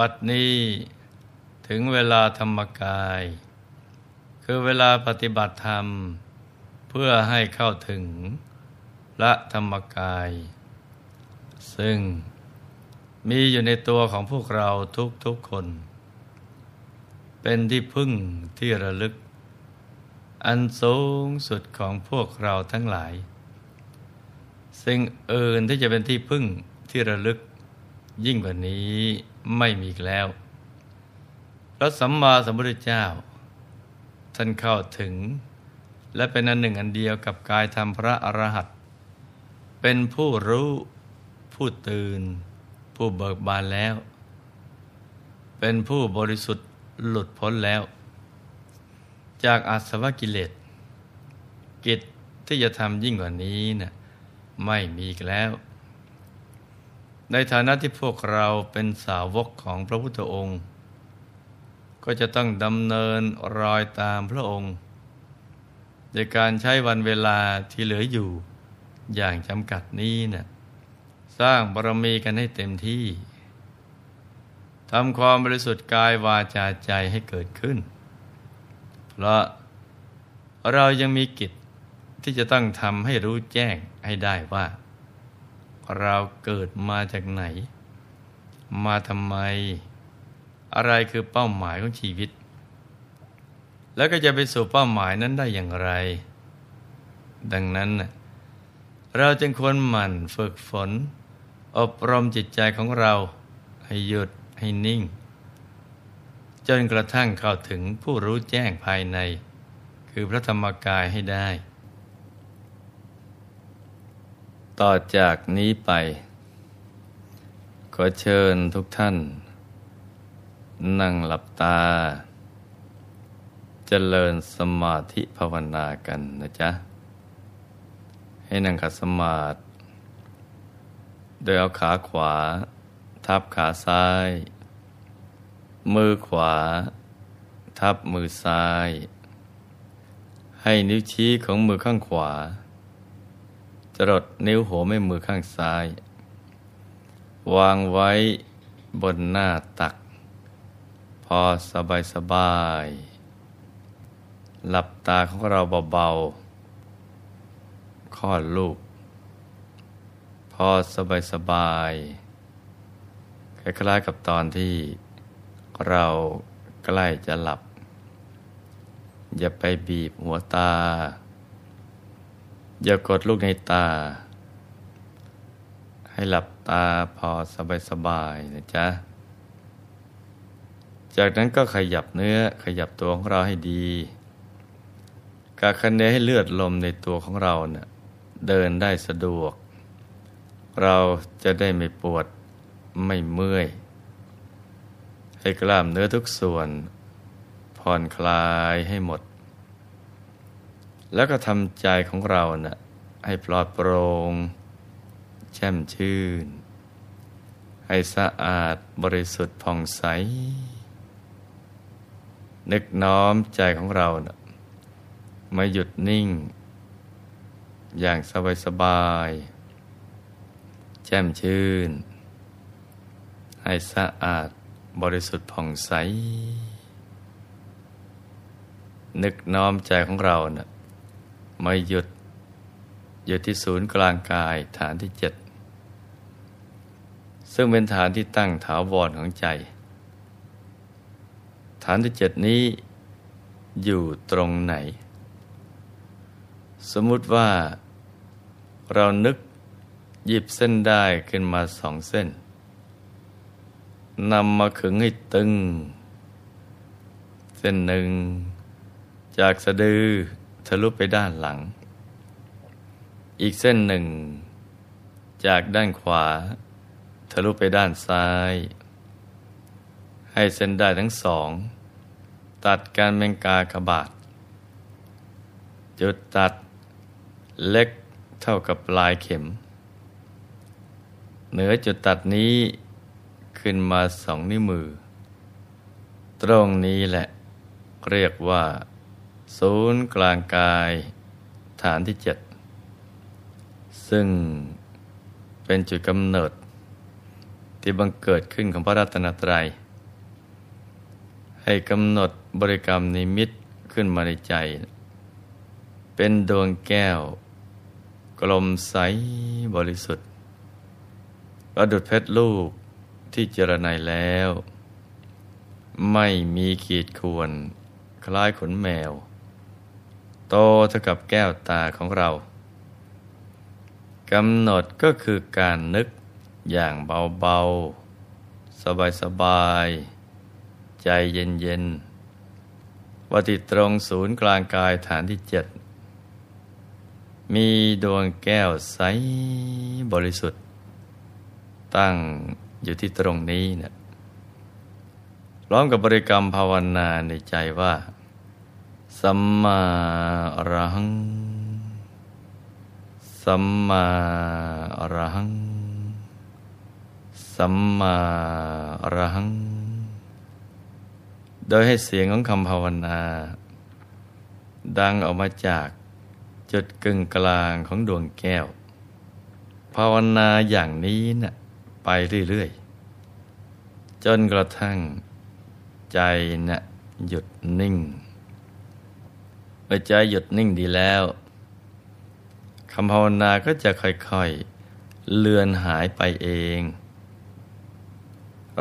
บัดนี้ถึงเวลาธรรมกาย คือเวลาปฏิบัติธรรม เพื่อให้เข้าถึงละธรรมกาย ซึ่งมีอยู่ในตัวของพวกเราทุกๆคน เป็นที่พึ่งที่ระลึก อันสูงสุดของพวกเราทั้งหลาย สิ่งอื่นที่จะเป็นที่พึ่งที่ระลึกยิ่งกว่านี้ ไม่มีอีกแล้วพระสัมมาสัมพุทธเจ้า ท่านเข้าถึง และเป็นอันหนึ่งอันเดียวกับกายธรรมพระอรหันต์เป็นผู้รู้ ผู้ตื่น ผู้เบิกบานแล้ว เป็นผู้บริสุทธิ์หลุดพ้นแล้ว จากอาสวะกิเลสกิจที่จะทำยิ่งกว่านี้นะ่ะไม่มีอีกแล้ว ในฐานะที่พวกเราเป็นสาวกของพระพุทธองค์ ก็จะต้องดำเนินรอยตามพระองค์โดยการใช้วันเวลาที่เหลืออยู่อย่างจำกัดนี้นะ่ะสร้างบารมีกันให้เต็มที่ทำความบริสุทธิ์กายวาจาใจให้เกิดขึ้น เพราะเรายังมีกิจที่จะต้องทำให้รู้แจ้งให้ได้ว่า เราเกิดมาจากไหน มาทำไม อะไรคือเป้าหมายของชีวิต แล้วก็จะไปสู่เป้าหมายนั้นได้อย่างไร ดังนั้น เราจึงควรหมั่นฝึกฝน อบรมจิตใจของเรา ให้หยุดให้นิ่ง จนกระทั่งเข้าถึงผู้รู้แจ้งภายใน คือพระธรรมกายให้ได้ ต่อจากนี้ไป ขอเชิญทุกท่าน นั่งหลับตาจเจริญสมาธิภาวนากันนะจ๊ะ ให้นั่งขัดสมาธิโดยเอาขาขวา ทับขาซ้าย มือขวา ทับมือซ้าย ให้นิ้วชี้ของมือข้างขวา จรดนิ้วหัวแม่มือข้างซ้าย วางไว้บนหน้าตัก พอสบายสบาย หลับตาของเราเบาๆคลอดลูก พอสบายสบายคล้ายๆกับตอนที่เราใกล้จะหลับ อย่าไปบีบหัวตา อย่ากดลูกในตา ให้หลับตาพอสบายๆนะจ๊ะ จากนั้นก็ขยับเนื้อขยับตัวของเราให้ดีกาคันเนให้เลือดลมในตัวของเราเนะ่ยเดินได้สะดวก เราจะได้ไม่ปวดไม่เมื่อย ให้กล้ามเนื้อทุกส่วน ผ่อนคลายให้หมด แล้วก็ทำใจของเรานะ่ะให้ปลอดโปร่งแช่มชื่น ให้สะอาดบริสุทธิ์ผ่องใส นึกน้อมใจของเรานะ่ะมาหยุดนิ่ง อย่างสบายสบายแจ่มชื่น ให้สะอาดบริสุทธิ์ผ่องใส นึกน้อมใจของเรานะ่ะ ไม่หยุดอยู่ที่ศูนย์กลางกายฐานที่เจ็ดซึ่งเป็นฐานที่ตั้งถาวรของใจ ฐานที่เจ็ดนี้อยู่ตรงไหน สมมุติว่าเรานึกหยิบเส้นได้ขึ้นมาสองเส้นนำมาขึงให้ตึง เส้นหนึ่ง จากสะดือ ทะลุไปด้านหลัง อีกเส้นหนึ่ง จากด้านขวา ทะลุไปด้านซ้าย ให้เส้นได้ทั้งสอง ตัดการเมงกากบาดจุดตัดเล็กเท่ากับปลายเข็ม เหนือจุดตัดนี้ขึ้นมาสองนิ้วมือ ตรงนี้แหละเรียกว่า ศูนย์กลางกายฐานที่เจ็ดซึ่งเป็นจุดกำเนิด ที่บังเกิดขึ้นของพระรัตนตรัย ให้กำหนดบริกรรมนิมิตขึ้นมาในใจ เป็นดวงแก้ว กลมใสบริสุทธิ์ประดุดเพชรลูกที่เจรไนแล้ว ไม่มีขีดข่วน คล้ายขนแมว โตเท่ากับแก้วตาของเรากำหนดก็คือการนึกอย่างเบาๆ สบายๆ ใจเย็นๆวัติตรงศูนย์กลางกายฐานที่เจ็ดมีดวงแก้วใสบริสุทธิ์ ตั้งอยู่ที่ตรงนี้เนะร้องกับบริกรรมภาวนาในใจว่า สัมมาอรหัง สัมมาอรหัง สัมมาอรหัง โดยให้เสียงของคำภาวนา ดังออกมาจากจุดกึ่งกลางของดวงแก้ว ภาวนาอย่างนี้นะ่ะไปเรื่อยๆ จนกระทั่งใจนะ่ะหยุดนิ่ง เมื่อใจหยุดนิ่งดีแล้วคำภาวนาก็จะค่อยๆ เลือนหายไปเอง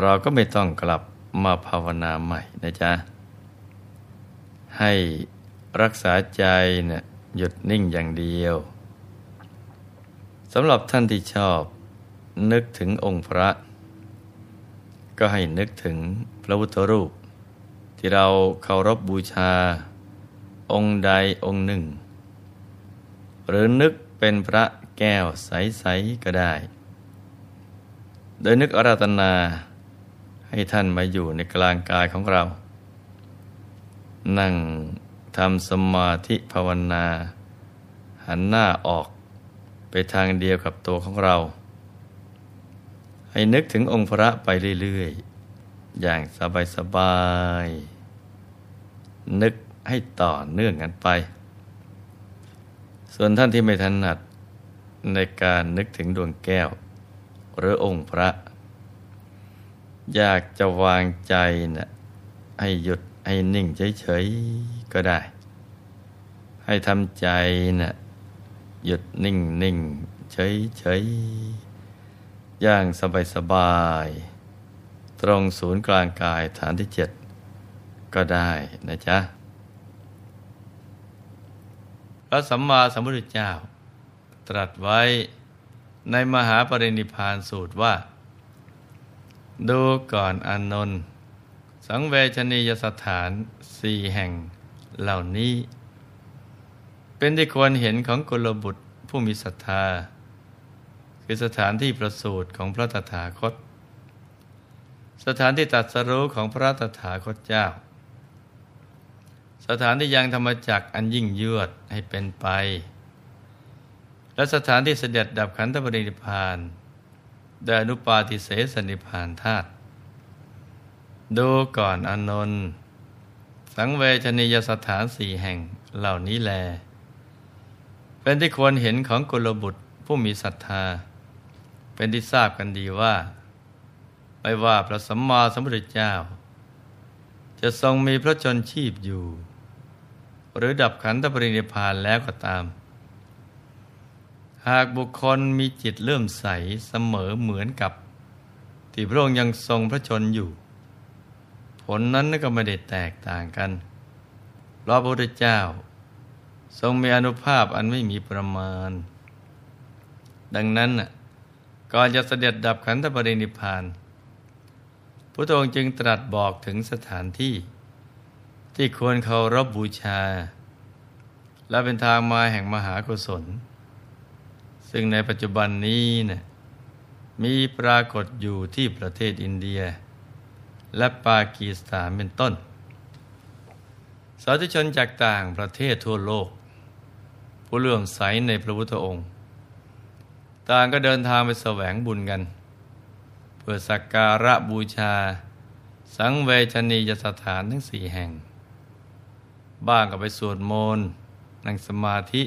เราก็ไม่ต้องกลับมาภาวนาใหม่นะจ๊ะ ให้รักษาใจเนี่ยหยุดนิ่งอย่างเดียวสำหรับท่านที่ชอบนึกถึงองค์พระ ก็ให้นึกถึงพระพุทธรูป ที่เราเคารพบบูชา องค์ใดองค์หนึ่ง หรือนึกเป็นพระแก้วใส ๆ ก็ได้ โดยนึกอาราธนาให้ท่านมาอยู่ในกลางกายของเรา นั่งทำสมาธิภาวนา หันหน้าออกไปทางเดียวกับตัวของเรา ให้นึกถึงองค์พระไปเรื่อย ๆ อย่างสบาย ๆ นึก ให้ต่อเนื่องกันไป ส่วนท่านที่ไม่ถนัดในการนึกถึงดวงแก้ว หรือองค์พระ อยากจะวางใจนะ่ะให้หยุดให้นิ่งเฉยๆก็ได้ ให้ทำใจนะ่ะหยุดนิ่งนิ่งเฉยเฉยอย่างสบายสบาย ตรงศูนย์กลางกายฐานที่เจ็ดก็ได้นะจ๊ะ พระสัมมาสัมพุทธเจ้า ตรัสไว้ในมหาปรินิพานสูตรว่า ดูก่อนอนนท์สังเวชนียสถานสี่แห่งเหล่านี้ เป็นที่ควรเห็นของกุลบุตรผู้มีศรัทธา คือสถานที่ประสูติของพระตถาคต สถานที่ตัดสรู้ของพระตถาคตเจ้า สถานที่ยังธรรมจักอันยิ่งยวดให้เป็นไป และสถานที่เสด็จดับขันธปรินิพานเดอนุปาติเสสนิพานธาตุดูก่อนอนนท์สังเวชนียสถานสี่แห่งเหล่านี้แล เป็นที่ควรเห็นของกุลบุตรผู้มีศรัทธา เป็นที่ทราบกันดีว่า ไม่ว่าพระสัมมาสัมพุทธเจ้า จะทรงมีพระชนชีพอยู่ หรือดับขันธปรินิพานแล้วก็ตาม หากบุคคลมีจิตเลื่อมใสเสมอเหมือนกับ ที่พระองค์ยังทรงพระชนอยู่ ผลนั้นก็ไม่ได้แตกต่างกันเพราะพระพุทธเจ้า ทรงมีอนุภาพอันไม่มีประมาณ ดังนั้นก่อนจะเสด็จดับขันธปรินิพานพระองค์จึงตรัสบอกถึงสถานที่ ที่ควรเคารพบบูชา และเป็นทางมาแห่งมหากุศล ซึ่งในปัจจุบันนี้นะมีปรากฏอยู่ที่ประเทศอินเดีย และปากีสถานเป็นต้น สาธุชนจากต่างประเทศทั่วโลก ผู้เลื่อมใสในพระพุทธองค์ ต่างก็เดินทางไปแสวงบุญกัน เพื่อสักการะบูชาสังเวชนียสถานทั้งสี่แห่ง บ้างก็ไปสวดมนต์นั่งสมาธิ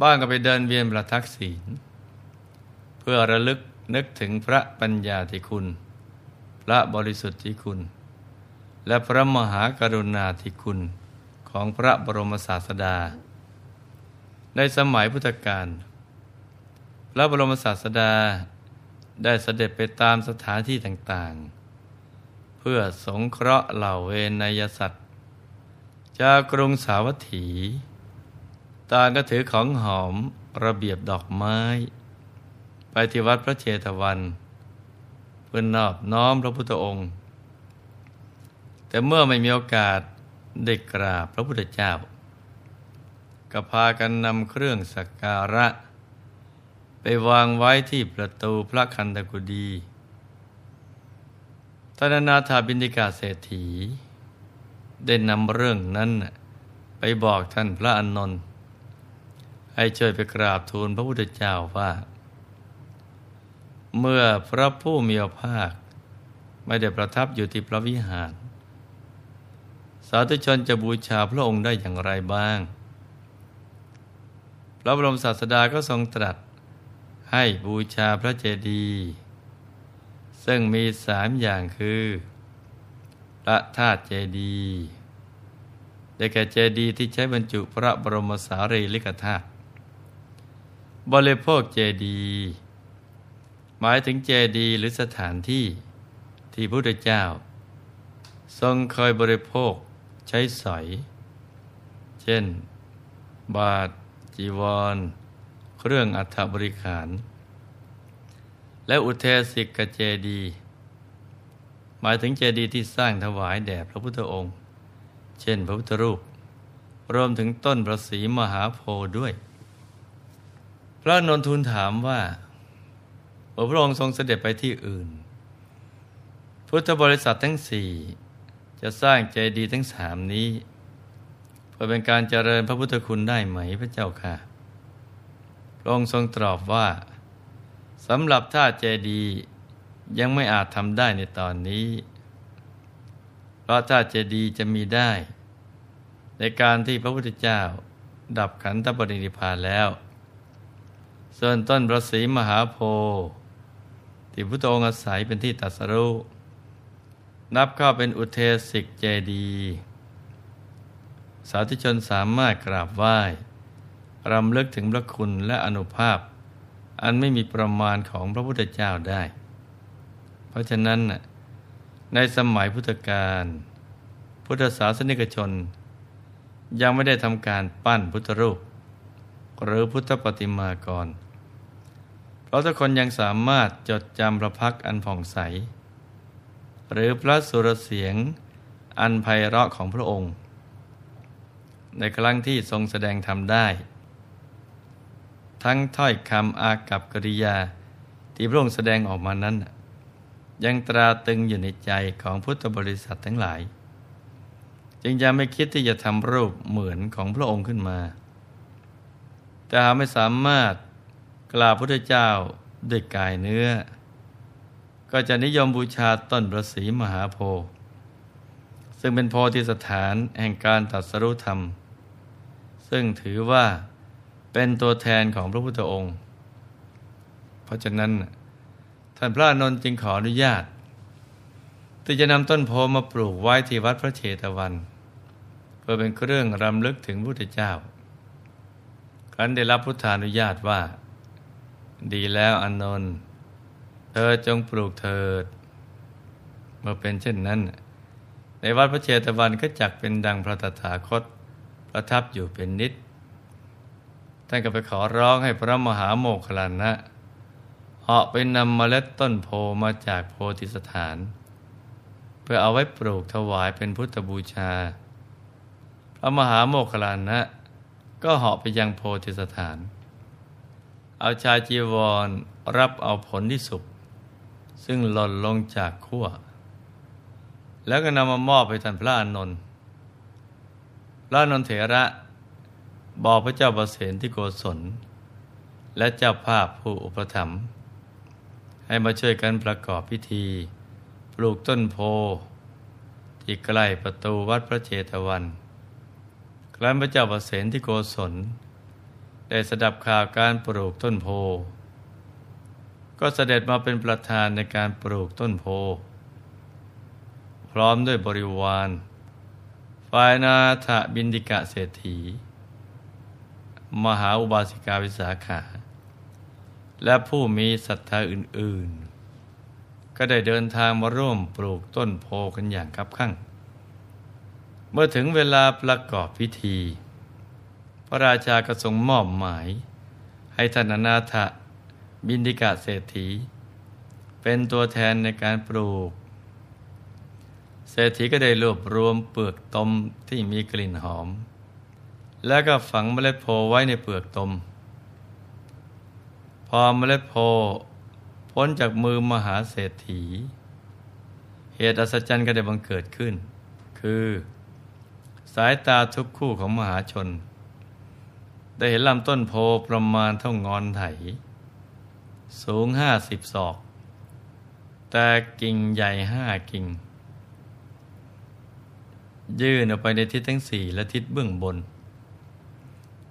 บ้างก็ไปเดินเวียนประทักษีเพื่อระลึกนึกถึงพระปัญญาที่คุณ พระบริสุทธิ์ที่คุณ และพระมหากรุณาธิคุณของพระบรมศาสดา ในสมัยพุทธกาลพระบรมศาสดาได้เสด็จไปตามสถานที่ต่างๆ เพื่อสงเคราะห์เหล่าเวนยสัตว์ จากกรุงสาวัตถี ต่างก็ถือของหอมระเบียบดอกไม้ ไปที่วัดพระเชตวัน เพื่อนอบน้อมพระพุทธองค์ แต่เมื่อไม่มีโอกาสได้กราบพระพุทธเจ้า ก็พากันนำเครื่องสักการะ ไปวางไว้ที่ประตูพระคันธกุฎีท่านนาถาบินิกาเศรษฐี ได้นำเรื่องนั้นไปบอกท่านพระอานนท์ให้ช่วยไปกราบทูลพระพุทธเจ้าว่า เมื่อพระผู้มีพระภาค ไม่ได้ประทับอยู่ที่พระวิหาร สาธุชนจะบูชาพระองค์ได้อย่างไรบ้าง พระบรมศาสดาก็ทรงตรัสให้บูชาพระเจดีย์ซึ่งมีสามอย่างคือ ระธาตุเจดีย์ได้แก่เจดีย์ที่ใช้บรรจุพระบรมสารีริกธาตุบริโภคเจดีย์หมายถึงเจดีย์หรือสถานที่ที่พระพุทธเจ้า ทรงเคยบริโภคใช้สอย เช่น บาท จีวร เครื่องอัฐบริขาร และอุเทศิกเจดีย์ หมายถึงเจดีย์ที่สร้างถวายแด่พระพุทธองค์ เช่นพระพุทธรูป รวมถึงต้นประสีมหาโพธิ์ด้วย พระนนทูลถามว่าพระองค์ทรงเสด็จไปที่อื่น พุทธบริษัททั้งสี่จะสร้างเจดีย์ทั้งสามนี้เพื่อเป็นการเจริญพระพุทธคุณได้ไหมพระเจ้าค่ะ พระองค์ทรงตอบว่าสำหรับท่าเจดีย์ ยังไม่อาจทำได้ในตอนนี้ เพราะท่าเจดีย์จะมีได้ ในการที่พระพุทธเจ้าดับขันธปรินิพพานแล้ว ส่วนต้นประสีมหาโพธิ์ที่พุทธองค์อาศัยเป็นที่ตัดสรู้นับเข้าเป็นอุเทสิกเจดีสาธุชนสามารถกราบไหว้รำลึกถึงพระคุณและอนุภาพ อันไม่มีประมาณของพระพุทธเจ้าได้ เพราะฉะนั้นในสมัยพุทธกาลพุทธศาสนิกชน ยังไม่ได้ทำการปั้นพุทธรูป หรือพุทธปฏิมากร เพราะทุกคนยังสามารถจดจำพระพักอันผ่องใส หรือพระสุรเสียงอันไพเราะของพระองค์ ในครั้งที่ทรงแสดงธรรมได้ ทั้งถ้อยคำอากับกริยาที่พระองค์แสดงออกมานั้น ยังตราตึงอยู่ในใจของพุทธบริษัททั้งหลาย จึงยังไม่คิดที่จะทำรูปเหมือนของพระองค์ขึ้นมา แต่หาไม่สามารถกราบพระเจ้าด้วยกายเนื้อ ก็จะนิยมบูชาต้นประสีมหาโพธิ์ซึ่งเป็นโพธิสถานแห่งการตัดสรุธรรม ซึ่งถือว่าเป็นตัวแทนของพระพุทธองค์ เพราะฉะนั้น ท่านพระนนท์จึงขออนุญาตที่จะนำต้นโพมาปลูกไว้ที่วัดพระเชตวัน เพื่อเป็นเครื่องรำลึกถึงพุทธเจ้า ครั้นได้รับพุทธานุญาตว่า ดีแล้วอนนท์เธอจงปลูกเถิด เมื่อเป็นเช่นนั้น ในวัดพระเชตวันก็จักเป็นดังพระตถาคตประทับอยู่เป็นนิดท่านก็ไปขอร้องให้พระมหาโมคคลานะ เหาะไปนำเมล็ดต้นโพมาจากโพธิสถาน เพื่อเอาไว้ปลูกถวายเป็นพุทธบูชา พระมหาโมคคลานะ ก็เหาะไปยังโพธิสถาน เอาชาจีวรรับเอาผลที่สุกซึ่งหล่นลงจากขั้วแล้วก็นำมามอบไปท่านพระอานนท์พระอานนท์เถระบอกพระเจ้าประเสนที่โกศล และเจ้าภาพผู้อุปถัมภ์ ให้มาช่วยกันประกอบพิธี ปลูกต้นโพ ที่ใกล้ประตูวัดพระเจตวันครั้นพระเจ้าประเสนที่โกศล ได้สดับข่าวการปลูกต้นโพ ก็เสด็จมาเป็นประธานในการปลูกต้นโพ พร้อมด้วยบริวารฝ่ายนาถบินดิกะเศรษฐี มหาอุบาสิกาวิสาขา และผู้มีศรัทธาอื่น ๆ ก็ได้เดินทางมาร่วมปลูกต้นโพกันอย่างคับคั่ง เมื่อถึงเวลาประกอบพิธี พระราชาก็ทรงมอบหมาย ให้ท่านนาถบินดิกะเศรษฐี เป็นตัวแทนในการปลูก เศรษฐีก็ได้รวบรวมเปลือกตมที่มีกลิ่นหอม แล้วก็ฝังเมล็ดโพไว้ในเปลือกตม พอเมล็ดโพพ้นจากมือมหาเศรษฐี เหตุอัศจรรย์ก็ได้บังเกิดขึ้น คือ สายตาทุกคู่ของมหาชน ได้เห็นลำต้นโพประมาณเท่างอนไถ สูงห้าสิบศอก แต่กิ่งใหญ่ห้ากิ่ง ยื่นออกไปในทิศทั้งสี่และทิศเบื้องบน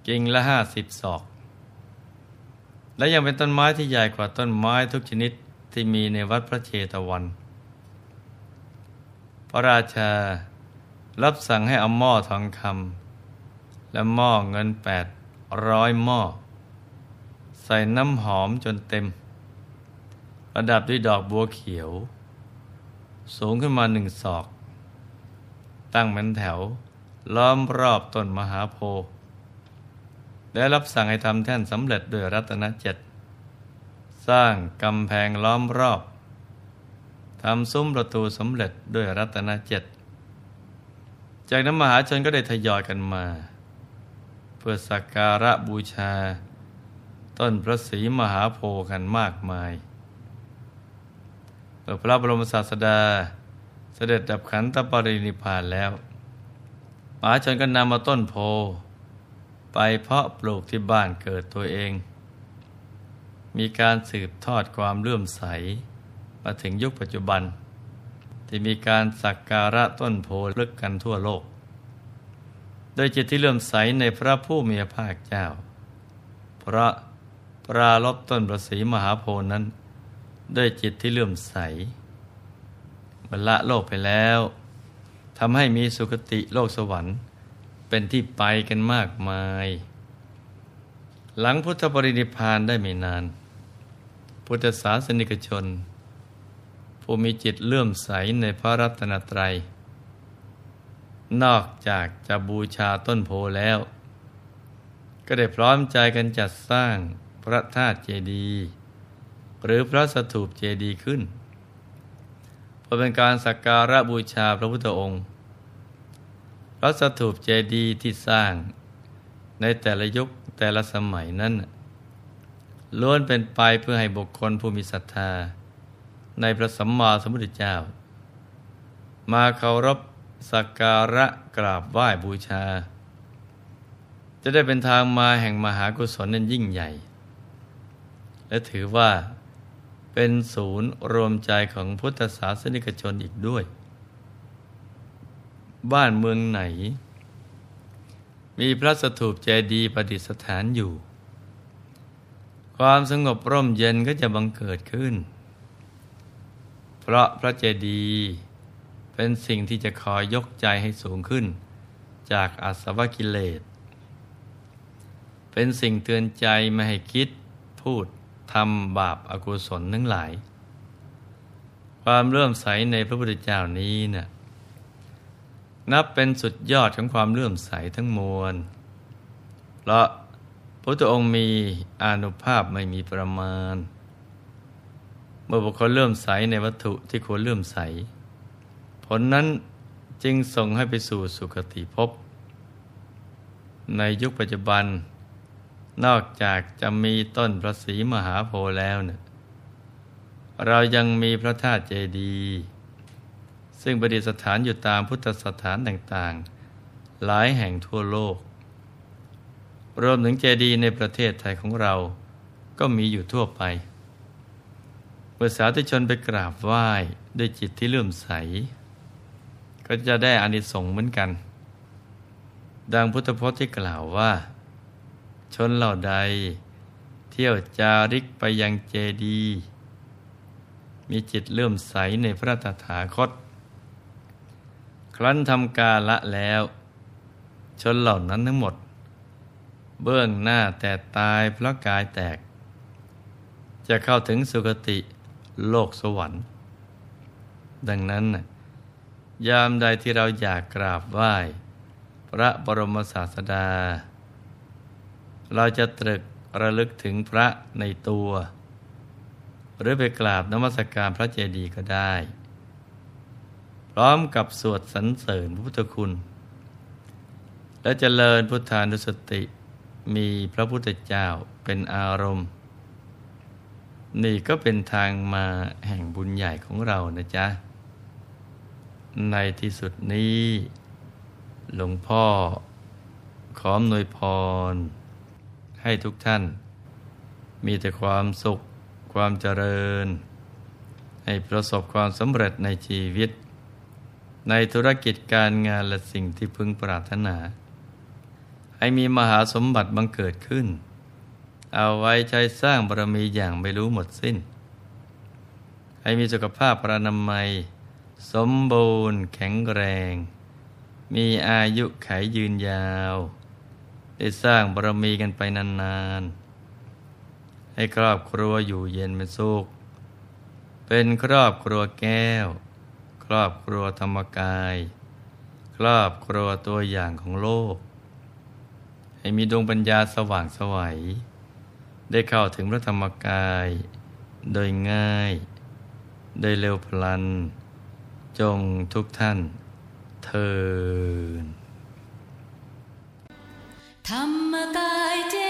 กิ่งละห้าสิบศอก และยังเป็นต้นไม้ที่ใหญ่กว่าต้นไม้ทุกชนิดที่มีในวัดพระเชตวัน พระราชารับสั่งให้เอาหม้อทองคำและหม้อเงินแปดร้อยหม้อ ใส่น้ำหอมจนเต็ม ประดับด้วยดอกบัวเขียว สูงขึ้นมาหนึ่งศอก ตั้งเป็นแถว ล้อมรอบต้นมหาโพธิ์ ได้รับสั่งให้ทำแท่นสำเร็จด้วยรัตนเจ็ดสร้างกำแพงล้อมรอบทำซุ้มประตูสำเร็จด้วยรัตนเจ็ดจากนั้นมหาชนก็ได้ทยอยกันมา เพื่อสักการะบูชา ต้นพระศรีมหาโพธิ์กันมากมายเมื่อพระบรมศาสดาเสด็จดับขันธปรินิพานแล้วมหาชนก็นำมาต้นโพ ไปเพาะปลูกที่บ้านเกิดตัวเอง มีการสืบทอดความเลื่อมใส มาถึงยุคปัจจุบัน ที่มีการสักการะต้นโพลึกกันทั่วโลก โดยจิตที่เลื่อมใสในพระผู้มีพระภาคเจ้า พระปราลบต้นประสีมหาโพนั้น ด้วยจิตที่เลื่อมใสบรรละโลกไปแล้วทำให้มีสุคติโลกสวรรค์ เป็นที่ไปกันมากมาย หลังพุทธปรินิพานได้ไม่นาน พุทธศาสนิกชน ผู้มีจิตเลื่อมใสในพระรัตนตรัย นอกจากจะบูชาต้นโพแล้ว ก็ได้พร้อมใจกันจัดสร้างพระธาตุเจดีย์หรือพระสถูปเจดีย์ขึ้นเพื่อเป็นการสักการะบูชาพระพุทธองค์ พระสถูปเจดีย์ที่สร้างในแต่ละยุคแต่ละสมัยนั้นล้วนเป็นไปเพื่อให้บุคคลผู้มีศรัทธา ในพระสัมมาสัมพุทธเจ้า มาเคารพสักการะกราบไหว้บูชา จะได้เป็นทางมาแห่งมหากุศลนั้นยิ่งใหญ่ และถือว่าเป็นศูนย์รวมใจของพุทธศาสนิกชนอีกด้วย บ้านเมืองไหน มีพระสถูปเจดีย์ประดิษฐานอยู่ ความสงบร่มเย็นก็จะบังเกิดขึ้น เพราะพระเจดีย์เป็นสิ่งที่จะคอยยกใจให้สูงขึ้น จากอาสวะกิเลส เป็นสิ่งเตือนใจไม่ให้คิดพูดทำบาปอากุศลทั้งหลาย ความเลื่มใสในพระพุทธเจ้านี้นะ่ะ นับเป็นสุดยอดของความเลื่อมใสทั้งมวล เพราะพระองค์มีอนุภาพไม่มีประมาณ เมื่อบุคคลเลื่อมใสในวัตถุที่ควรเลื่อมใส ผลนั้นจึงส่งให้ไปสู่สุคติภพ ในยุคปัจจุบัน นอกจากจะมีต้นพระศรีมหาโพธิ์แล้วเนี่ยเรายังมีพระธาตุเจดีย์ ซึ่งประดิษฐานอยู่ตามพุทธสถานต่างๆ หลายแห่งทั่วโลก รวมถึงเจดีย์ในประเทศไทยของเราก็มีอยู่ทั่วไป เมื่อสาธุชนไปกราบไหว้ด้วยจิตที่เลื่อมใส ก็จะได้อานิสงส์เหมือนกัน ดังพุทธพจน์ที่กล่าวว่า ชนเหล่าใด เที่ยวจาริกไปยังเจดี มีจิตเลื่อมใสในพระตถาคต ครั้นทำกาละแล้ว ชนเหล่านั้นทั้งหมด เบื้องหน้าแต่ตายเพราะกายแตก จะเข้าถึงสุคติโลกสวรรค์ ดังนั้น ยามใดที่เราอยากกราบไหว้ พระบรมศาสดา เราจะตรึกระลึกถึงพระในตัว หรือไปกราบนมัสการพระเจดีย์ก็ได้ ร้อมกับสวดสรรเสริญพระพุทธคุณ และเจริญพุทธานุสติ มีพระพุทธเจ้าเป็นอารมณ์ นี่ก็เป็นทางมาแห่งบุญใหญ่ของเรานะจ๊ะ ในที่สุดนี้ หลวงพ่อขออำนวยพร ให้ทุกท่าน มีแต่ความสุขความเจริญ ให้ประสบความสำเร็จในชีวิต ในธุรกิจการงานและสิ่งที่พึงปรารถนา ให้มีมหาสมบัติบังเกิดขึ้น เอาไว้ใช้สร้างบารมีอย่างไม่รู้หมดสิ้น ให้มีสุขภาพพระนามัย สมบูรณ์แข็งแรง มีอายุไขยืนยาว ได้สร้างบารมีกันไปนานๆ ให้ครอบครัวอยู่เย็นเป็นสุข เป็นครอบครัวแก้ว รอบครัวธรรมกาย ครอบครัวตัวอย่างของโลก ให้มีดวงปัญญาสว่างไสวัย ได้เข้าถึงพระธรรมกาย โดยง่าย โดยเร็วพลัน จงทุกท่านเทินธรรมกายเจ